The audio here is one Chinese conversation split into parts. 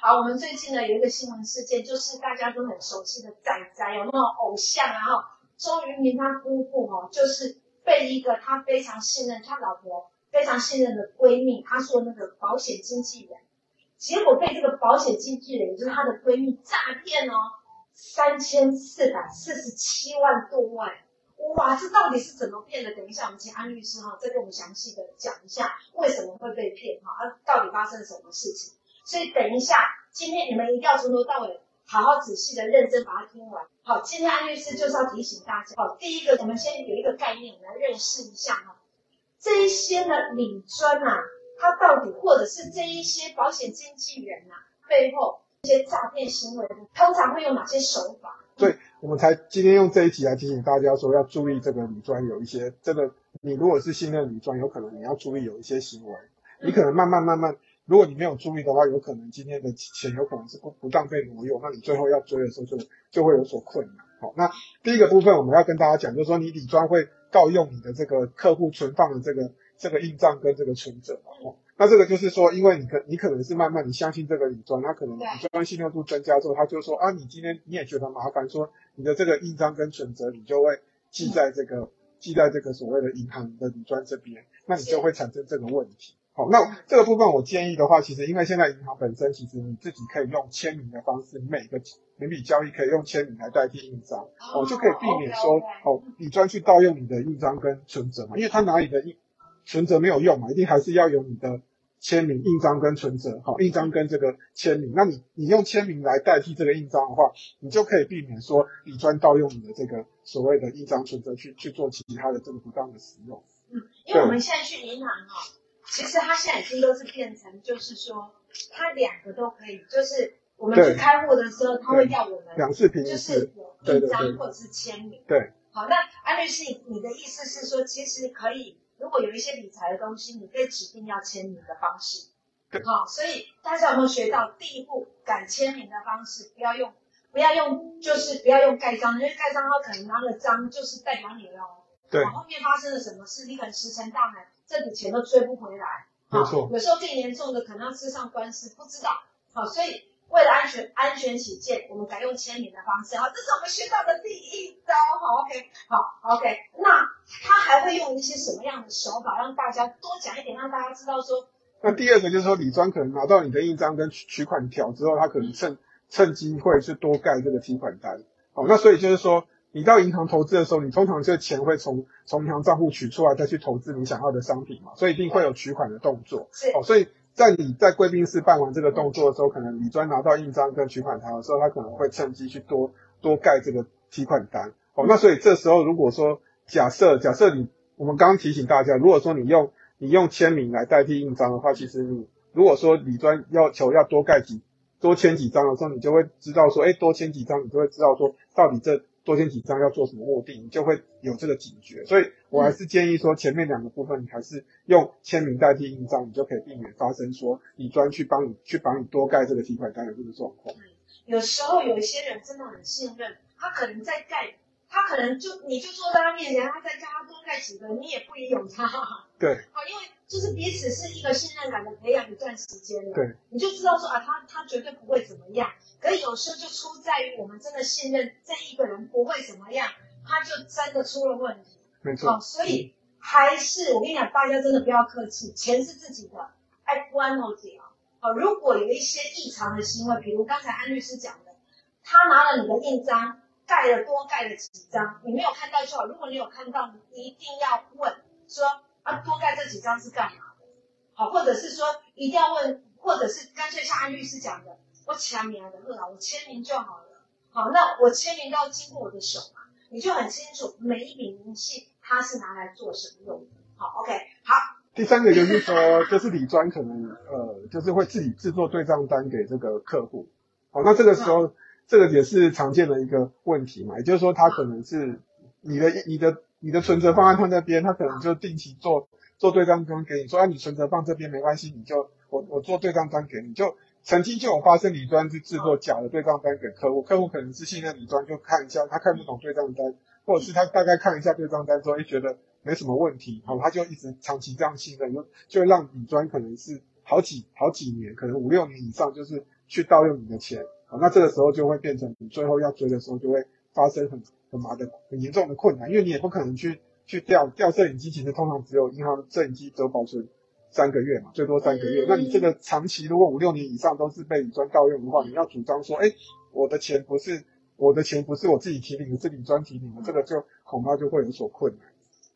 好，我们最近呢有一个新闻事件，就是大家都很熟悉的仔仔，有那种偶像啊哈，周渝民他姑姑哈，就是被一个他非常信任，他老婆非常信任的闺蜜，他说那个保险经纪人，结果被这个保险经纪人，就是他的闺蜜诈骗哦，三千四百四十七万多万。哇，这到底是怎么骗的？等一下，我们请安律师哈，再跟我们详细的讲一下为什么会被骗哈，啊，到底发生了什么事情？所以等一下，今天你们一定要从头到尾好好仔细的认真把它听完。好，今天安律师就是要提醒大家，好，第一个，我们先有一个概念，来认识一下哈，这一些呢，理专啊，他到底或者是这一些保险经纪人呐、啊，背后一些诈骗行为，通常会用哪些手法？对，我们才今天用这一集来提醒大家说，要注意这个女专有一些这个，你如果是信任理专，有可能你要注意有一些行为，你可能慢慢慢慢，如果你没有注意的话，有可能今天的钱有可能是不不当被挪用，那你最后要追的时候就就会有所困难。好，那第一个部分我们要跟大家讲，就是说你理专会盗用你的这个客户存放的这个这个印章跟这个存折嘛。那这个就是说，因为你可你可能是慢慢你相信这个理专，他可能理专信任度增加之后，他就说啊，你今天你也觉得麻烦，说你的这个印章跟存折，你就会记在这个、记在这个所谓的银行的理专这边，那你就会产生这个问题。好，那这个部分我建议的话，其实因为现在银行本身其实你自己可以用签名的方式，每个每笔交易可以用签名来代替印章，哦，就可以避免说哦你专去盗用你的印章跟存折嘛，因为他拿你的印存折没有用嘛，一定还是要有你的。签名、印章跟存折，好，印章跟这个签名，那你你用签名来代替这个印章的话，你就可以避免说你专盗用你的这个所谓的印章、存折去去做其他的这个不当的使用。嗯，因为我们现在去银行哈，其实它现在已经都是变成，就是说它两个都可以，就是我们去开户的时候，他会要我们两次凭证，就是有印章或者是签名。对，好，那安律师，你的意思是说，其实可以。如果有一些理财的东西，你可以指定要签名的方式，好，所以大家有没有学到第一步改签名的方式？不要用，不要用，就是不要用盖章，因为盖章它可能拿了章就是代表你了，对，后面发生了什么事，你可能石沉大海，这笔钱都追不回来，没错，有时候更严重的可能要吃上官司，不知道，好，所以。为了安全安全起见，我们改用签名的方式，好，这是我们学到的第一招，好，OK，好，OK，那他还会用一些什么样的手法，让大家多讲一点，让大家知道说。那第二个就是说，李专可能拿到你的印章跟取取款条之后，他可能趁趁机会去多盖这个提款单，好，那所以就是说，你到银行投资的时候，你通常这个钱会从从银行账户取出来，再去投资你想要的商品嘛，所以一定会有取款的动作，是，好，所以。在你在贵宾室办完这个动作的时候，可能李专拿到印章跟取款条的时候，他可能会趁机去多多盖这个提款单。哦，那所以这时候如果说假设假设你我们刚刚提醒大家，如果说你用你用签名来代替印章的话，其实你如果说李专要求要多盖几多签几张的时候，你就会知道说，哎，多签几张，你就会知道说到底这。多签几张要做什么目的，你就会有这个警觉。所以我还是建议说，前面两个部分你还是用签名代替印章，你就可以避免发生说你专去帮你去帮你多盖这个提款单的这个状况。有时候有一些人真的很信任，他可能在盖，他可能就你就坐在他面前，他在叫他多盖几个，你也不疑有他。对。好，因为就是彼此是一个信任感的培养一段时间了，对，你就知道说啊，他他绝对不会怎么样。可是有时候就出在于我们真的信任这一个人不会怎么样，他就真的出了问题。没错。哦，所以还是我跟你讲，大家真的不要客气，钱是自己的，爱关哦姐啊。好，如果有一些异常的行为，比如刚才安律师讲的，他拿了你的印章，盖了多盖了几张，你没有看到就好。如果你有看到，你一定要问说啊，多盖这几张是干嘛的？好，或者是说一定要问，或者是干脆像安律师讲的。我签名的我签名就好了。好，那我签名都要经过我的手嘛，你就很清楚每一笔明细它是拿来做什么用的。好，OK，好。第三个就是说，就是理专可能呃，就是会自己制作对账单给这个客户。好，那这个时候、嗯、这个也是常见的一个问题嘛，也就是说他可能是你的你的你的存折放在他那边，他可能就定期做做对账单给你，说啊你存折放这边没关系，你就我我做对账单给你就。曾经就有发生理专去制作假的对账单给客户，客户可能是信任理专，就看一下他看不懂对账单，或者是他大概看一下对账单之后，哎觉得没什么问题，好，他就一直长期这样信任，就就让理专可能是好几好几年，可能五六年以上，就是去盗用你的钱，好，那这个时候就会变成你最后要追的时候就会发生很很麻的很严重的困难，因为你也不可能去去调调摄影机，其实通常只有银行摄影机只有保存三个月嘛，最多三个月。那你这个长期如果五六年以上都是被理专盗用的话，你要主张说，哎，我的钱不是我的钱不是我自己提领的，是理专提领的，这个就恐怕就会有所困难。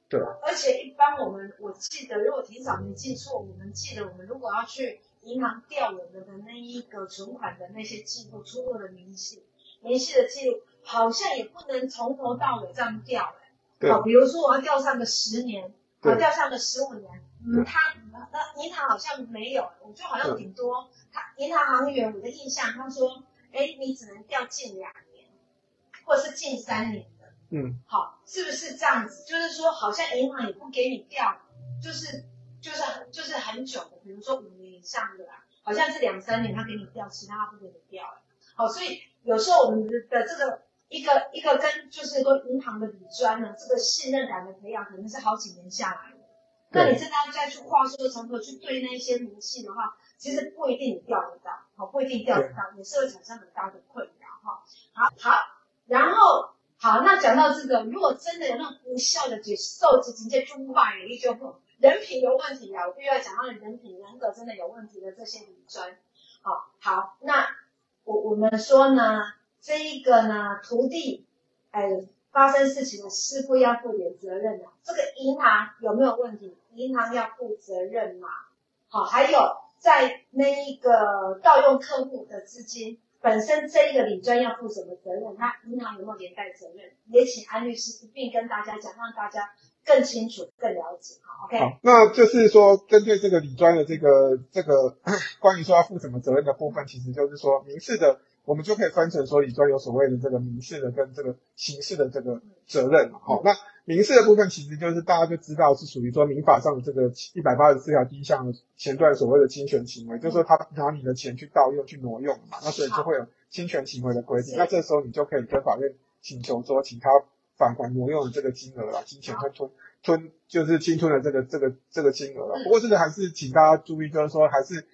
对，而且一般我们我记得，如果提早没记错，我们记得我们如果要去银行调我们的那一个存款的那些记录、出入的明细、明细的记录，好像也不能从头到尾这样调。对。好，比如说我要掉上个十年，我调上个十五年，嗯，他那银行好像没有，我就好像顶多他银行行员，我的印象他说，哎，你只能掉近两年，或者是近三年的。嗯，好，是不是这样子？就是说，好像银行也不给你调，就是就是就是很久的，比如说五年以上的啦，好像是两三年他给你调，其他他不给你调。好，所以有时候我们的这个一个一个跟就是说银行的理专呢，这个信任感的培养可能是好几年下来的。那你真的要再去话说从头去对那些明细的话，其实不一定你钓得到，好，不一定钓得到，也是会产生很大的困扰哈。好，好，然后。好，那讲到这个，如果真的有那种无效的解受直接中坏的，也就人品有问题啊，我必须要讲到人品人格真的有问题的这些理专。好，好，那我我们说呢，这一个呢，徒弟，哎，发生事情了，师傅要负点责任的，这个银行有没有问题？银行要负责任嘛？好，还有在那一个盗用客户的资金。本身这一个理专要负什么责任？那银行有没有连带责任？也请安律师一并跟大家讲，让大家更清楚、更了解。好，OK。好，那就是说，针对这个理专的这个这个 关于说要负什么责任的部分，其实就是说民事的，我们就可以分成说理专有所谓的这个民事的跟这个刑事的这个责任。好，那。民事的部分其实就是大家就知道是属于说民法上的这个一百八十四条第一项的前段所谓的侵权行为，就是说他拿你的钱去盗用、去挪用嘛，那所以就会有侵权行为的规定。那这时候你就可以跟法院请求说，请他返还挪用的这个金额啦，金钱他吞吞就是侵吞的这个这个这个金额了。不过这个还是请大家注意，就是说还是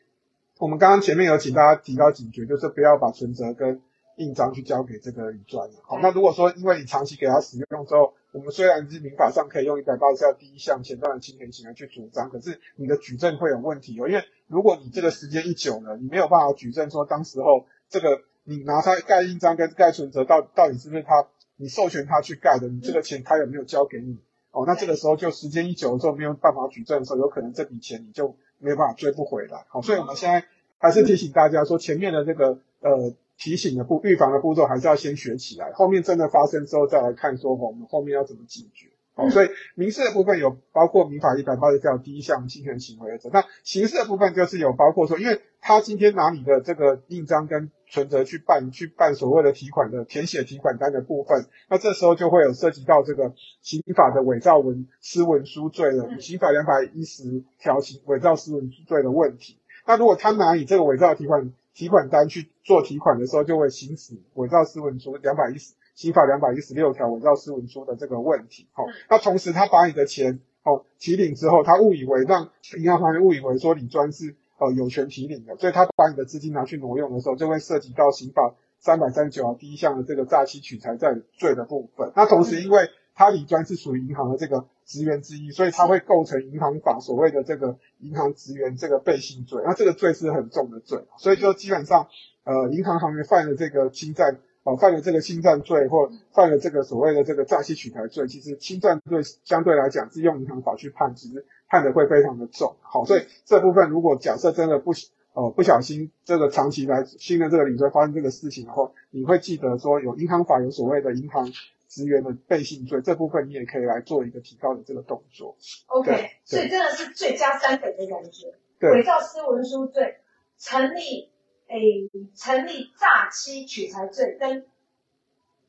我们刚刚前面有请大家提高警觉，就是不要把存折跟印章去交给这个乙专。好，那如果说因为你长期给他使用之后，我们虽然是民法上可以用一百八十条第一项前段的侵权行为去主张，可是你的举证会有问题哦，因为如果你这个时间一久了，你没有办法举证说当时候这个你拿他盖印章跟盖存折到到底是不是他你授权他去盖的，你这个钱他有没有交给你哦？那这个时候就时间一久了之后没有办法举证的时候，有可能这笔钱你就没有办法追不回来。好，所以我们现在还是提醒大家说，前面的这个呃。提醒的步预防的步骤还是要先学起来，后面真的发生之后再来看说我们后面要怎么解决。好，所以民事的部分有包括民法一百八十条第一项侵权行为的，那刑事的部分就是有包括说，因为他今天拿你的这个印章跟存折去办去办所谓的提款的填写提款单的部分，那这时候就会有涉及到这个刑法的伪造文私文书罪了，刑法两百一十条刑伪造私文书罪的问题。那如果他拿你这个伪造提款提款单去做提款的时候，就会行使伪造私文书两百一十刑法两百一十六条伪造私文书的这个问题。好，那同时他把你的钱哦提领之后，他误以为让银行方面误以为说你专是呃有权提领的，所以他把你的资金拿去挪用的时候，就会涉及到刑法三百三十九条第一项的这个诈欺取财债罪的部分。那同时因为他李专是属于银行的这个职员之一，所以他会构成银行法所谓的这个银行职员这个背信罪，那这个罪是很重的罪，所以就基本上，呃，银行行员犯了这个侵占，哦、呃，犯了这个侵占罪或犯了这个所谓的这个诈欺取财罪，其实侵占罪相对来讲是用银行法去判，其实判的会非常的重。好，所以这部分如果假设真的不，呃，不小心这个长期来信任这个理专发生这个事情的话，你会记得说有银行法有所谓的银行。职员的背信罪这部分，你也可以来做一个提高的这个动作。OK，所以真的是罪加三等的感觉。对，伪造私文书罪，成立诶，成立诈欺取财罪跟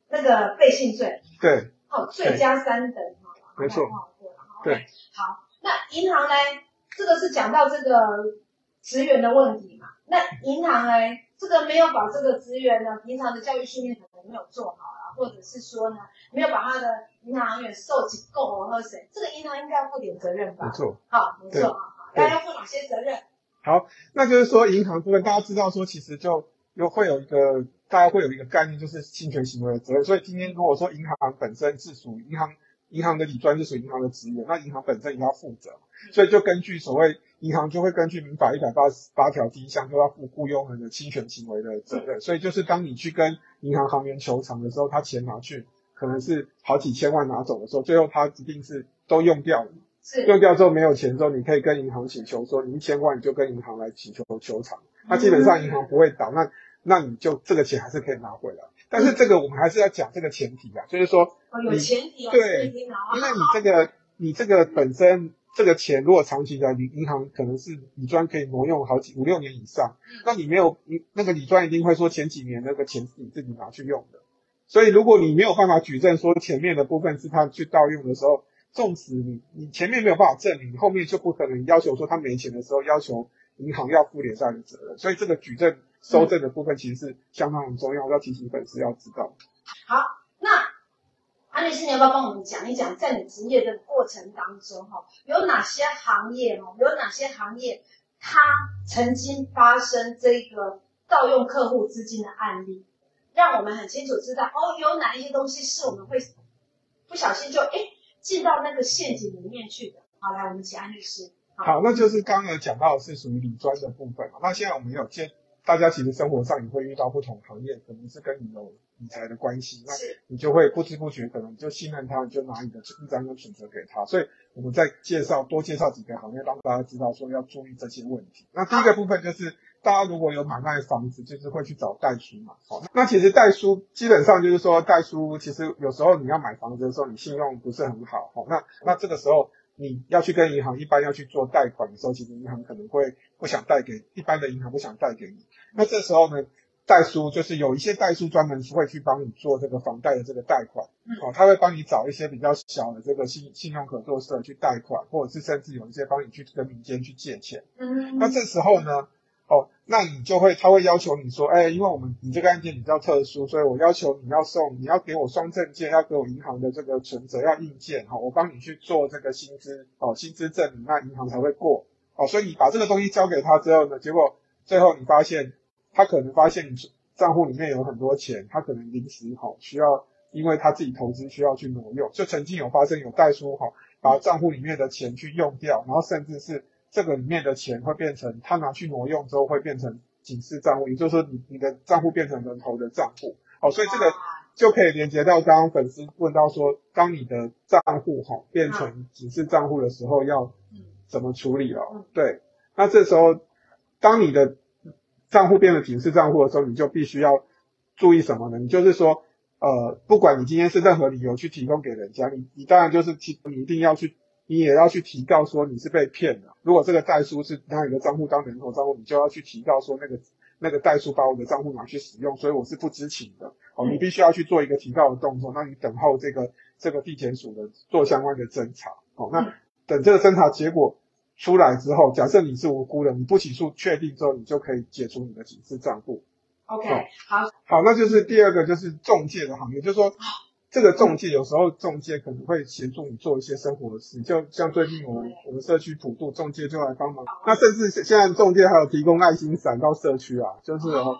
那个背信罪。对。哦，罪加三等。没错。对。好，那银行呢？这个是讲到这个职员的问题嘛？那银行呢？这个没有把这个职员呢，平常的教育训练可能没有做好。或者是说呢，没有把他的银行行员受几够和谁，这个银行应该要负点责任吧？没错，好，没错，家要负哪些责任？好，那就是说银行部分，大家知道说，其实就又会有一个大家会有一个概念，就是侵权行为的责任。所以今天如果说银行本身是属于银行，银行的理专是属于银行的职员，那银行本身也要负责。所以就根据所谓银行就会根据民法一百八十八条第一项，就要负雇佣人的侵权行为的责任。所以就是当你去跟银行行员求偿的时候，他钱拿去可能是好几千万拿走的时候，最后他一定是都用掉了。是用掉之后没有钱之后，你可以跟银行请求说，你一千万你就跟银行来请求求偿。那基本上银行不会倒，那那你就这个钱还是可以拿回来。但是这个我们还是要讲这个前提啊，就是说有前提哦，对，因为你这个你这个本身这个钱如果长期的，你银行可能是理专可以挪用好几五六年以上，那你没有你那个理专一定会说前几年那个钱是你自己拿去用的，所以如果你没有办法举证说前面的部分是他去盗用的时候。纵使你你前面没有办法证明，你后面就不可能要求说他没钱的时候要求银行要负连带的责任，所以这个举证收证的部分其实是相当很重要，要提醒粉丝要知道。好，那安律师你要不要帮我们讲一讲，在你职业的过程当中哈，有哪些行业哈，有哪些行业它曾经发生这个盗用客户资金的案例，让我们很清楚知道哦，有哪一些东西是我们会不小心就诶进到那个陷阱里面去的。好，来，我们请安律师。好，那就是刚刚有讲到是属于理专的部分。那现在我们有接，大家其实生活上也会遇到不同行业，可能是跟你有理财的关系，那你就会不知不觉可能就信任他，你就拿你的一张跟存折给他。所以我们再介绍多介绍几个行业，让大家知道说要注意这些问题。那第一个部分就是。大家如果有买卖房子，就是会去找代书嘛。好，那其实代书基本上就是说，代书其实有时候你要买房子的时候，你信用不是很好。好，那那这个时候你要去跟银行，一般要去做贷款的时候，其实银行可能会不想贷给一般的银行不想贷给你。那这时候呢，代书就是有一些代书专门是会去帮你做这个房贷的这个贷款。哦，他会帮你找一些比较小的这个信信用合作社去贷款，或者是甚至有一些帮你去跟民间去借钱。嗯，那这时候呢？哦，那你就会，他会要求你说，哎，因为我们你这个案件比较特殊，所以我要求你要送，你要给我双证件，要给我银行的这个存折，要印件，哈，我帮你去做这个薪资，哦，薪资证明，那银行才会过，哦，所以你把这个东西交给他之后呢，结果最后你发现，他可能发现你账户里面有很多钱，他可能临时哈需要，因为他自己投资需要去挪用，就曾经有发生有代书哈，把账户里面的钱去用掉，然后甚至是。这个里面的钱会变成他拿去挪用之后会变成警示账户，也就是说你你的账户变成人头的账户，好，所以这个就可以连接到刚刚粉丝问到说，当你的账户哈变成警示账户的时候要怎么处理了？对，那这时候当你的账户变成警示账户的时候，你就必须要注意什么呢？你就是说，呃，不管你今天是任何理由去提供给人家，你你当然就是提你一定要去。你也要去提告说你是被骗的。如果这个代书是拿你的账户当人头账户，你就要去提告说那个那个代书把我的账户拿去使用，所以我是不知情的。哦，你必须要去做一个提告的动作。那你等候这个这个地检署的做相关的侦查。哦，那等这个侦查结果出来之后，假设你是无辜的，你不起诉确定之后，你就可以解除你的警示账户。OK，好，好，那就是第二个就是中介的行业，就是说。这个中介有时候中介可能会协助你做一些生活的事，就像最近我们我们社区普渡中介就来帮忙。那甚至现在中介还有提供爱心伞到社区啊，就是哦，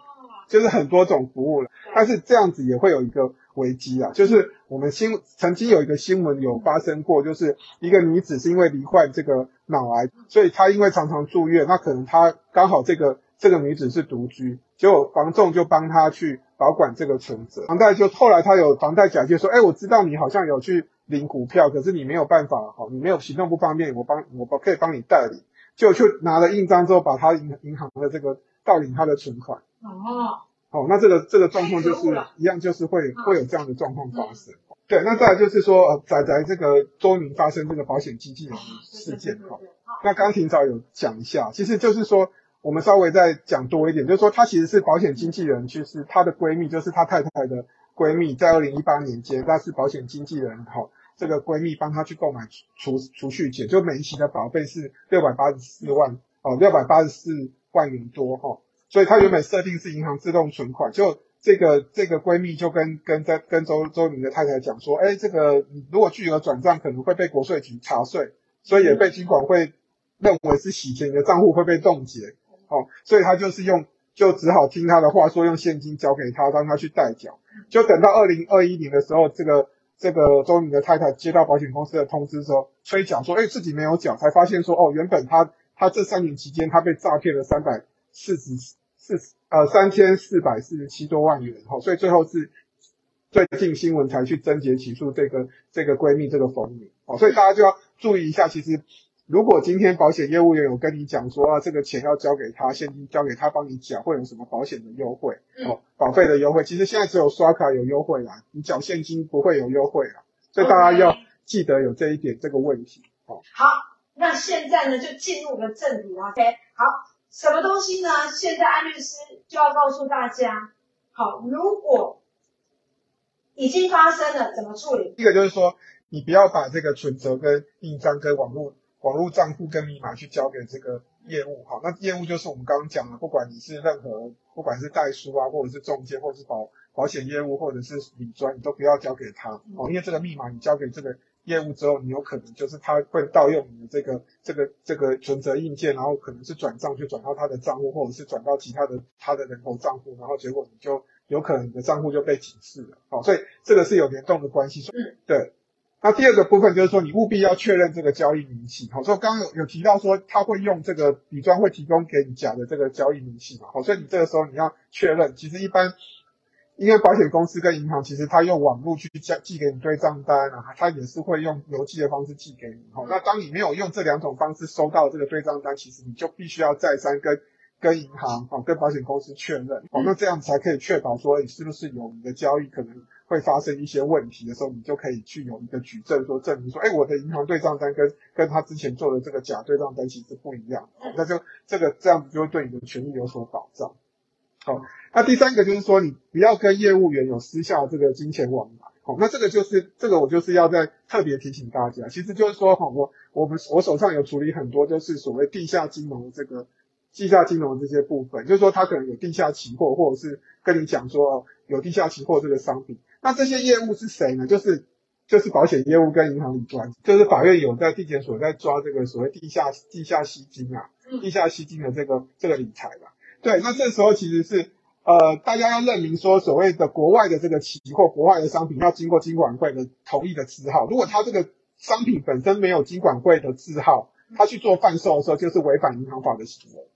就是很多种服务了。但是这样子也会有一个危机啊，就是我们新曾经有一个新闻有发生过，就是一个女子是因为罹患这个脑癌，所以她因为常常住院，那可能她刚好这个这个女子是独居，结果房仲就帮她去。保管这个存折，房贷就后来她有房贷假借说，哎，我知道你好像有去领股票，可是你没有办法，好，你没有行动不方便，我帮我可以帮你代理，就去拿了印章之后，把他银银行的这个盗领他的存款。哦，好，那这个这个状况就是一样，就是会会有这样的状况发生。对，那再来就是说，呃，仔仔这个周明发生这个保险经纪人事件，哈，那刚廷早有讲一下，其实就是说。我们稍微再讲多一点，就是说，她其实是保险经纪人，就是她的闺蜜，就是她太太的闺蜜，在二零一八年间，她是保险经纪人，好，这个闺蜜帮她去购买储储蓄险，就每一期的保费是六百八十四万，哦，六百八十四万元多，哈，所以她原本设定是银行自动存款，就这个这个闺蜜就跟跟在跟周周明的太太讲说，哎，这个如果巨额转账可能会被国税局查税，所以也被金管会认为是洗钱，你的账户会被冻结。哦，所以他就是用就只好听他的话，说用现金交给他，让他去代缴。就等到二零二一年的时候，这个这个周明的太太接到保险公司的通知时候，催缴说，哎，自己没有缴，才发现说，哦，原本他他这三年期间他被诈骗了三百四十四呃三千四百四十七多万元，哈，所以最后是最近新闻才去侦结起诉这个这个闺蜜这个冯女，哦，所以大家就要注意一下，其实。如果今天保险业务员有跟你讲说啊，这个钱要交给他，现金交给他帮你缴，会有什么保险的优惠？哦，保费的优惠，其实现在只有刷卡有优惠啦，你缴现金不会有优惠啦，所以大家要记得有这一点这个问题。哦，好，那现在呢就进入了正题了。OK，好，什么东西呢？现在安律师就要告诉大家，好，如果已经发生了，怎么处理？第一个就是说，你不要把这个存折跟印章跟网络。网络账户跟密码去交给这个业务，好，那业务就是我们刚刚讲的，不管你是任何，不管是代书啊，或者是中介，或者是保保险业务，或者是理专，你都不要交给他，哦，因为这个密码你交给这个业务之后，你有可能就是他会盗用你的这个这个这个存折硬件，然后可能是转账就转到他的账户，或者是转到其他的他的人头账户，然后结果你就有可能你的账户就被警示了，好，所以这个是有联动的关系，嗯，对。那第二个部分就是说，你务必要确认这个交易明细。好，所以刚刚有有提到说，他会用这个理专会提供给你假的这个交易明细嘛。好，所以你这个时候你要确认。其实一般，因为保险公司跟银行其实他用网络去寄寄给你对账单啊，他也是会用邮寄的方式寄给你。好，那当你没有用这两种方式收到这个对账单，其实你就必须要再三跟跟银行好跟保险公司确认。好，那这样才可以确保说你是不是有你的交易可能。会发生一些问题的时候，你就可以去有一个举证，说证明说，哎，我的银行对账单跟跟他之前做的这个假对账单其实不一样，那就这个这样子就会对你的权益有所保障。好，那第三个就是说，你不要跟业务员有私下这个金钱往来。好，那这个就是这个我就是要再特别提醒大家，其实就是说，哈，我我们我手上有处理很多就是所谓地下金融的这个地下金融的这些部分，就是说他可能有地下期货，或者是跟你讲说有地下期货这个商品。那这些业务是谁呢？就是就是保险业务跟银行理专，就是法院有在地检所在抓这个所谓地下地下吸金啊，地下吸金的这个这个理财吧。对，那这时候其实是呃大家要认明说，所谓的国外的这个期货、国外的商品要经过金管会的同意的字号。如果他这个商品本身没有金管会的字号，他去做贩售的时候，就是违反银行法的行为。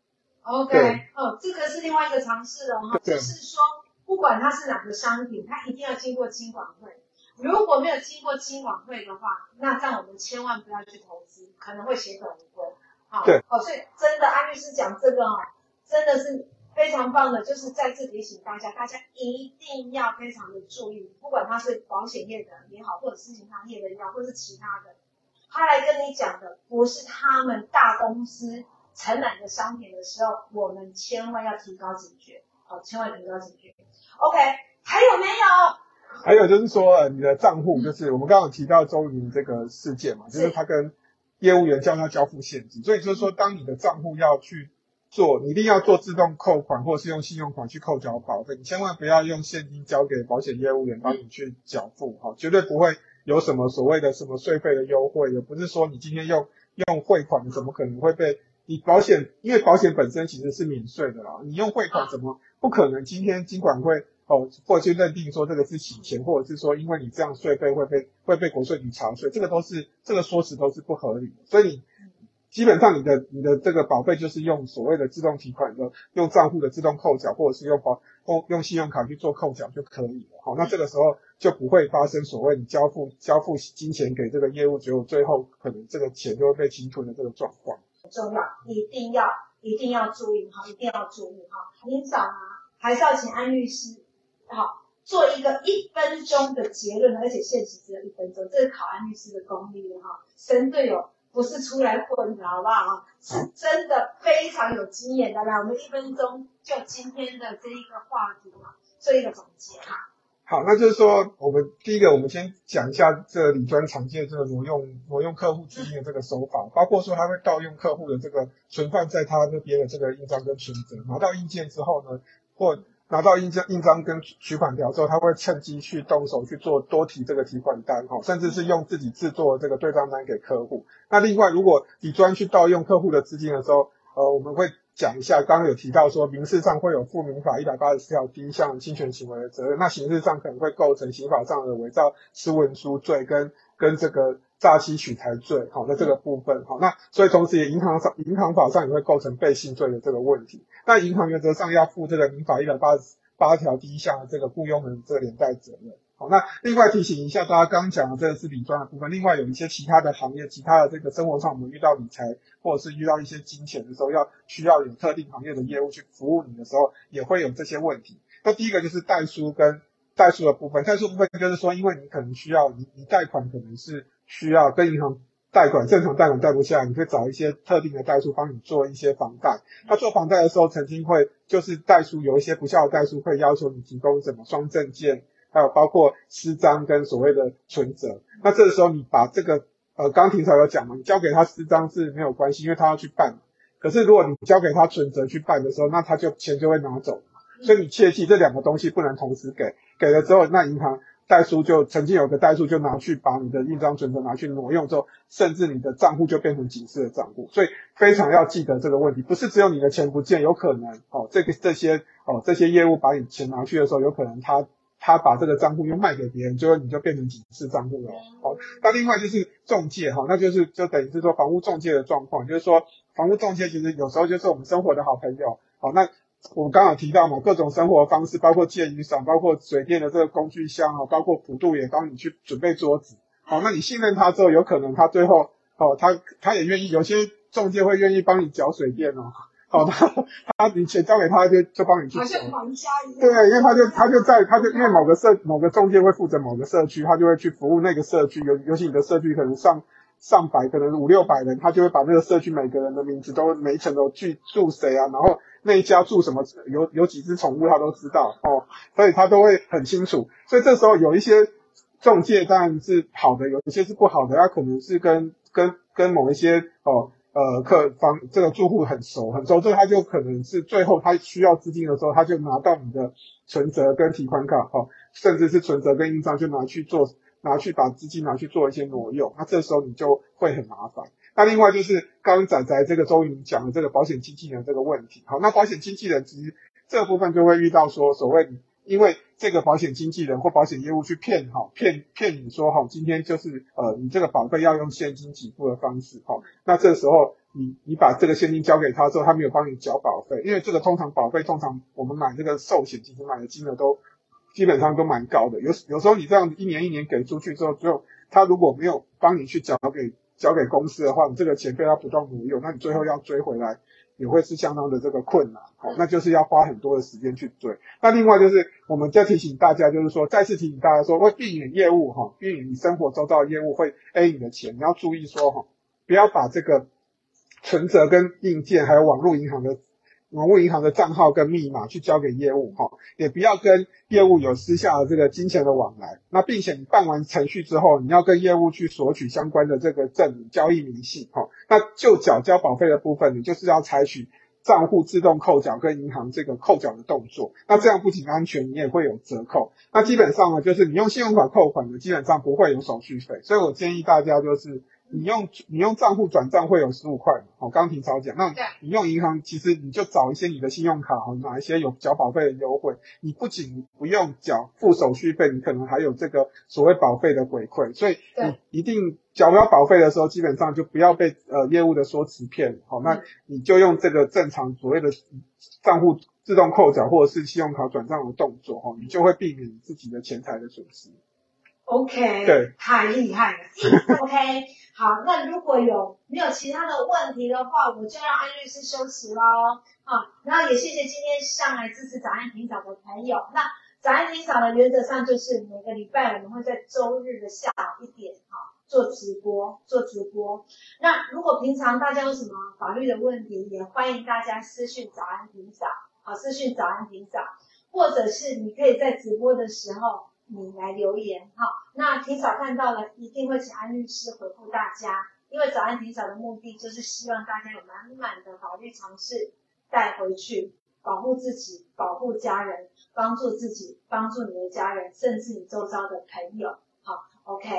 OK，哦，这个是另外一个尝试了哈，就是说。不管它是哪个商品，它一定要经过金管会。如果没有经过金管会的话，那这样我们千万不要去投资，可能会血本无归。好，对，好，所以真的安律师讲这个哦，真的是非常棒的，就是再次提醒大家，大家一定要非常的注意，不管他是保险业的也好，或者是银行业的也好，或者是其他的，他来跟你讲的不是他们大公司承揽的商品的时候，我们千万要提高警觉，好，千万不要进去。OK，还有没有？还有就是说，呃，你的账户就是我们刚刚有提到周莹这个事件嘛，就是他跟业务员叫他交付现金，所以就是说，当你的账户要去做，你一定要做自动扣款，或者是用信用卡去扣缴保费，你千万不要用现金交给保险业务员帮你去缴付，哈，绝对不会有什么所谓的什么税费的优惠，也不是说你今天用用汇款，怎么可能会被你保险？因为保险本身其实是免税的啦，你用汇款怎么？不可能，今天金管会哦，或去认定说这个是洗钱，或者是说因为你这样税费会被会被国税局查税，这个都是这个说辞都是不合理的。所以你基本上你的你的这个保费就是用所谓的自动提款的，用账户的自动扣缴，或者是用保用用信用卡去做扣缴就可以了。好，那这个时候就不会发生所谓你交付交付金钱给这个业务，结果最后可能这个钱就会被侵吞的这个状况。重要，一定要一定要注意哈，一定要注意哈，您找啊。还是要请安律师，好，做一个一分钟的结论，而且限时只有一分钟，这是考安律师的功力了哈。神队友不是出来混的，好不好？是真的非常有经验的。来，我们一分钟就今天的这一个话题嘛，做一个总结哈。好，那就是说，我们第一个，我们先讲一下这理专常见的这个挪用挪用客户资金的这个手法，包括说他会盗用客户的这个存放在他那边的这个印章跟存折，拿到印件之后呢，或拿到印章、印章跟取款条之后，他会趁机去动手去做多提这个提款单，哈，甚至是用自己制作这个对账单给客户。那另外，如果理专去盗用客户的资金的时候，呃，我们会讲一下，刚刚有提到说民事上会有附民法一百八十四条第一项侵权行为的责任，那刑事上可能会构成刑法上的伪造私文书罪跟跟这个诈欺取财罪，好，那这个部分，好，那所以同时也银行上银行法上也会构成背信罪的这个问题，那银行原则上要负这个民法一百八十八条第一项的这个雇佣人这个连带责任。好，那另外提醒一下大家，刚刚讲的这个是理专的部分，另外有一些其他的行业，其他的这个生活上我们遇到理财或者是遇到一些金钱的时候，要需要有特定行业的业务去服务你的时候，也会有这些问题。那第一个就是代书跟代书的部分，代书部分就是说，因为你可能需要你你贷款可能是需要跟银行贷款，正常贷款贷不下来，你会找一些特定的代书帮你做一些房贷。他做房贷的时候，曾经会就是代书有一些不肖的代书会要求你提供什么双证件。还有包括私章跟所谓的存折，那这个时候你把这个呃，刚庭长有讲嘛，你交给他私章是没有关系，因为他要去办。可是如果你交给他存折去办的时候，那他就钱就会拿走。所以你切记这两个东西不能同时给，给了之后，那银行代书就曾经有个代书就拿去把你的印章存折拿去挪用之后，甚至你的账户就变成警示的账户。所以非常要记得这个问题，不是只有你的钱不见，有可能哦，这个这些哦这些业务把你钱拿去的时候，有可能他。他把这个账户又卖给别人，最后你就变成警示账户了。好，那另外就是中介哈，那就是就等于是说房屋中介的状况，就是说房屋中介其实有时候就是我们生活的好朋友。好，那我们刚好提到嘛，各种生活方式，包括借雨伞，包括水电的这个工具箱啊，包括普渡也帮你去准备桌子。好，那你信任他之后，有可能他最后哦，他他也愿意，有些中介会愿意帮你缴水电哦。好，他他你钱交给他就就帮你去，好像房家一样。对，因为他就他就在他就因为某个社某个中介会负责某个社区，他就会去服务那个社区。尤尤其你的社区可能上上百，可能五六百人，他就会把那个社区每个人的名字都每一层都去住谁啊，然后那一家住什么，有有几只宠物他都知道哦，所以他都会很清楚。所以这时候有一些中介当然是好的，有一些是不好的，他可能是跟跟跟某一些哦。呃，客房这个住户很熟很熟，所以他就可能是最后他需要资金的时候，他就拿到你的存折跟提款卡，哈、哦，甚至是存折跟印章就拿去做，拿去把资金拿去做一些挪用，那这时候你就会很麻烦。那另外就是刚仔仔这个周云讲的这个保险经纪人这个问题，好，那保险经纪人其实这部分就会遇到说所谓因为这个保险经纪人或保险业务去骗哈骗骗你说哈，今天就是呃你这个保费要用现金给付的方式哈，那这时候你你把这个现金交给他之后，他没有帮你缴保费，因为这个通常保费通常我们买这个寿险其实买的金额都基本上都蛮高的，有有时候你这样一年一年给出去之后，最后他如果没有帮你去缴给交给公司的话，你这个钱被他不断挪用，那你最后要追回来。也会是相当的这个困难，好，那就是要花很多的时间去追。那另外就是，我们再提醒大家，就是说，再次提醒大家说，为避免业务哈，避免你生活周遭的业务会 A 你的钱，你要注意说哈，不要把这个存折跟硬件还有网络银行的。网络银行的账号跟密码去交给业务哈，也不要跟业务有私下的这个金钱的往来。那并且你办完程序之后，你要跟业务去索取相关的这个证、交易明细哈。那就缴交保费的部分，你就是要采取账户自动扣缴跟银行这个扣缴的动作。那这样不仅安全，你也会有折扣。那基本上呢，就是你用信用卡扣款的，基本上不会有手续费。所以我建议大家就是。你用你用账户转账会有十五块嘛？好，刚刚听曹讲，那你用银行，其实你就找一些你的信用卡，哈，哪一些有缴保费的优惠？你不仅不用缴付手续费，你可能还有这个所谓保费的回馈。所以你一定缴不了保费的时候，基本上就不要被呃业务的说辞骗。好，那你就用这个正常所谓的账户自动扣缴或者是信用卡转账的动作，哈，你就会避免自己的钱财的损失。OK，对，太厉害了。OK，好，那如果有没有其他的问题的话，我就让安律师休息喽。好，然后也谢谢今天上来支持早安霆嫂的朋友。那早安霆嫂的原则上就是每个礼拜我们会在周日的下午一点，哈，做直播，做直播。那如果平常大家有什么法律的问题，也欢迎大家私讯早安霆嫂，好，私讯早安霆嫂，或者是你可以在直播的时候。你来留言哈，那提早看到了，一定会请安律师回复大家。因为早安提早的目的就是希望大家有满满的法律常识带回去，保护自己，保护家人，帮助自己，帮助你的家人，甚至你周遭的朋友。好，OK。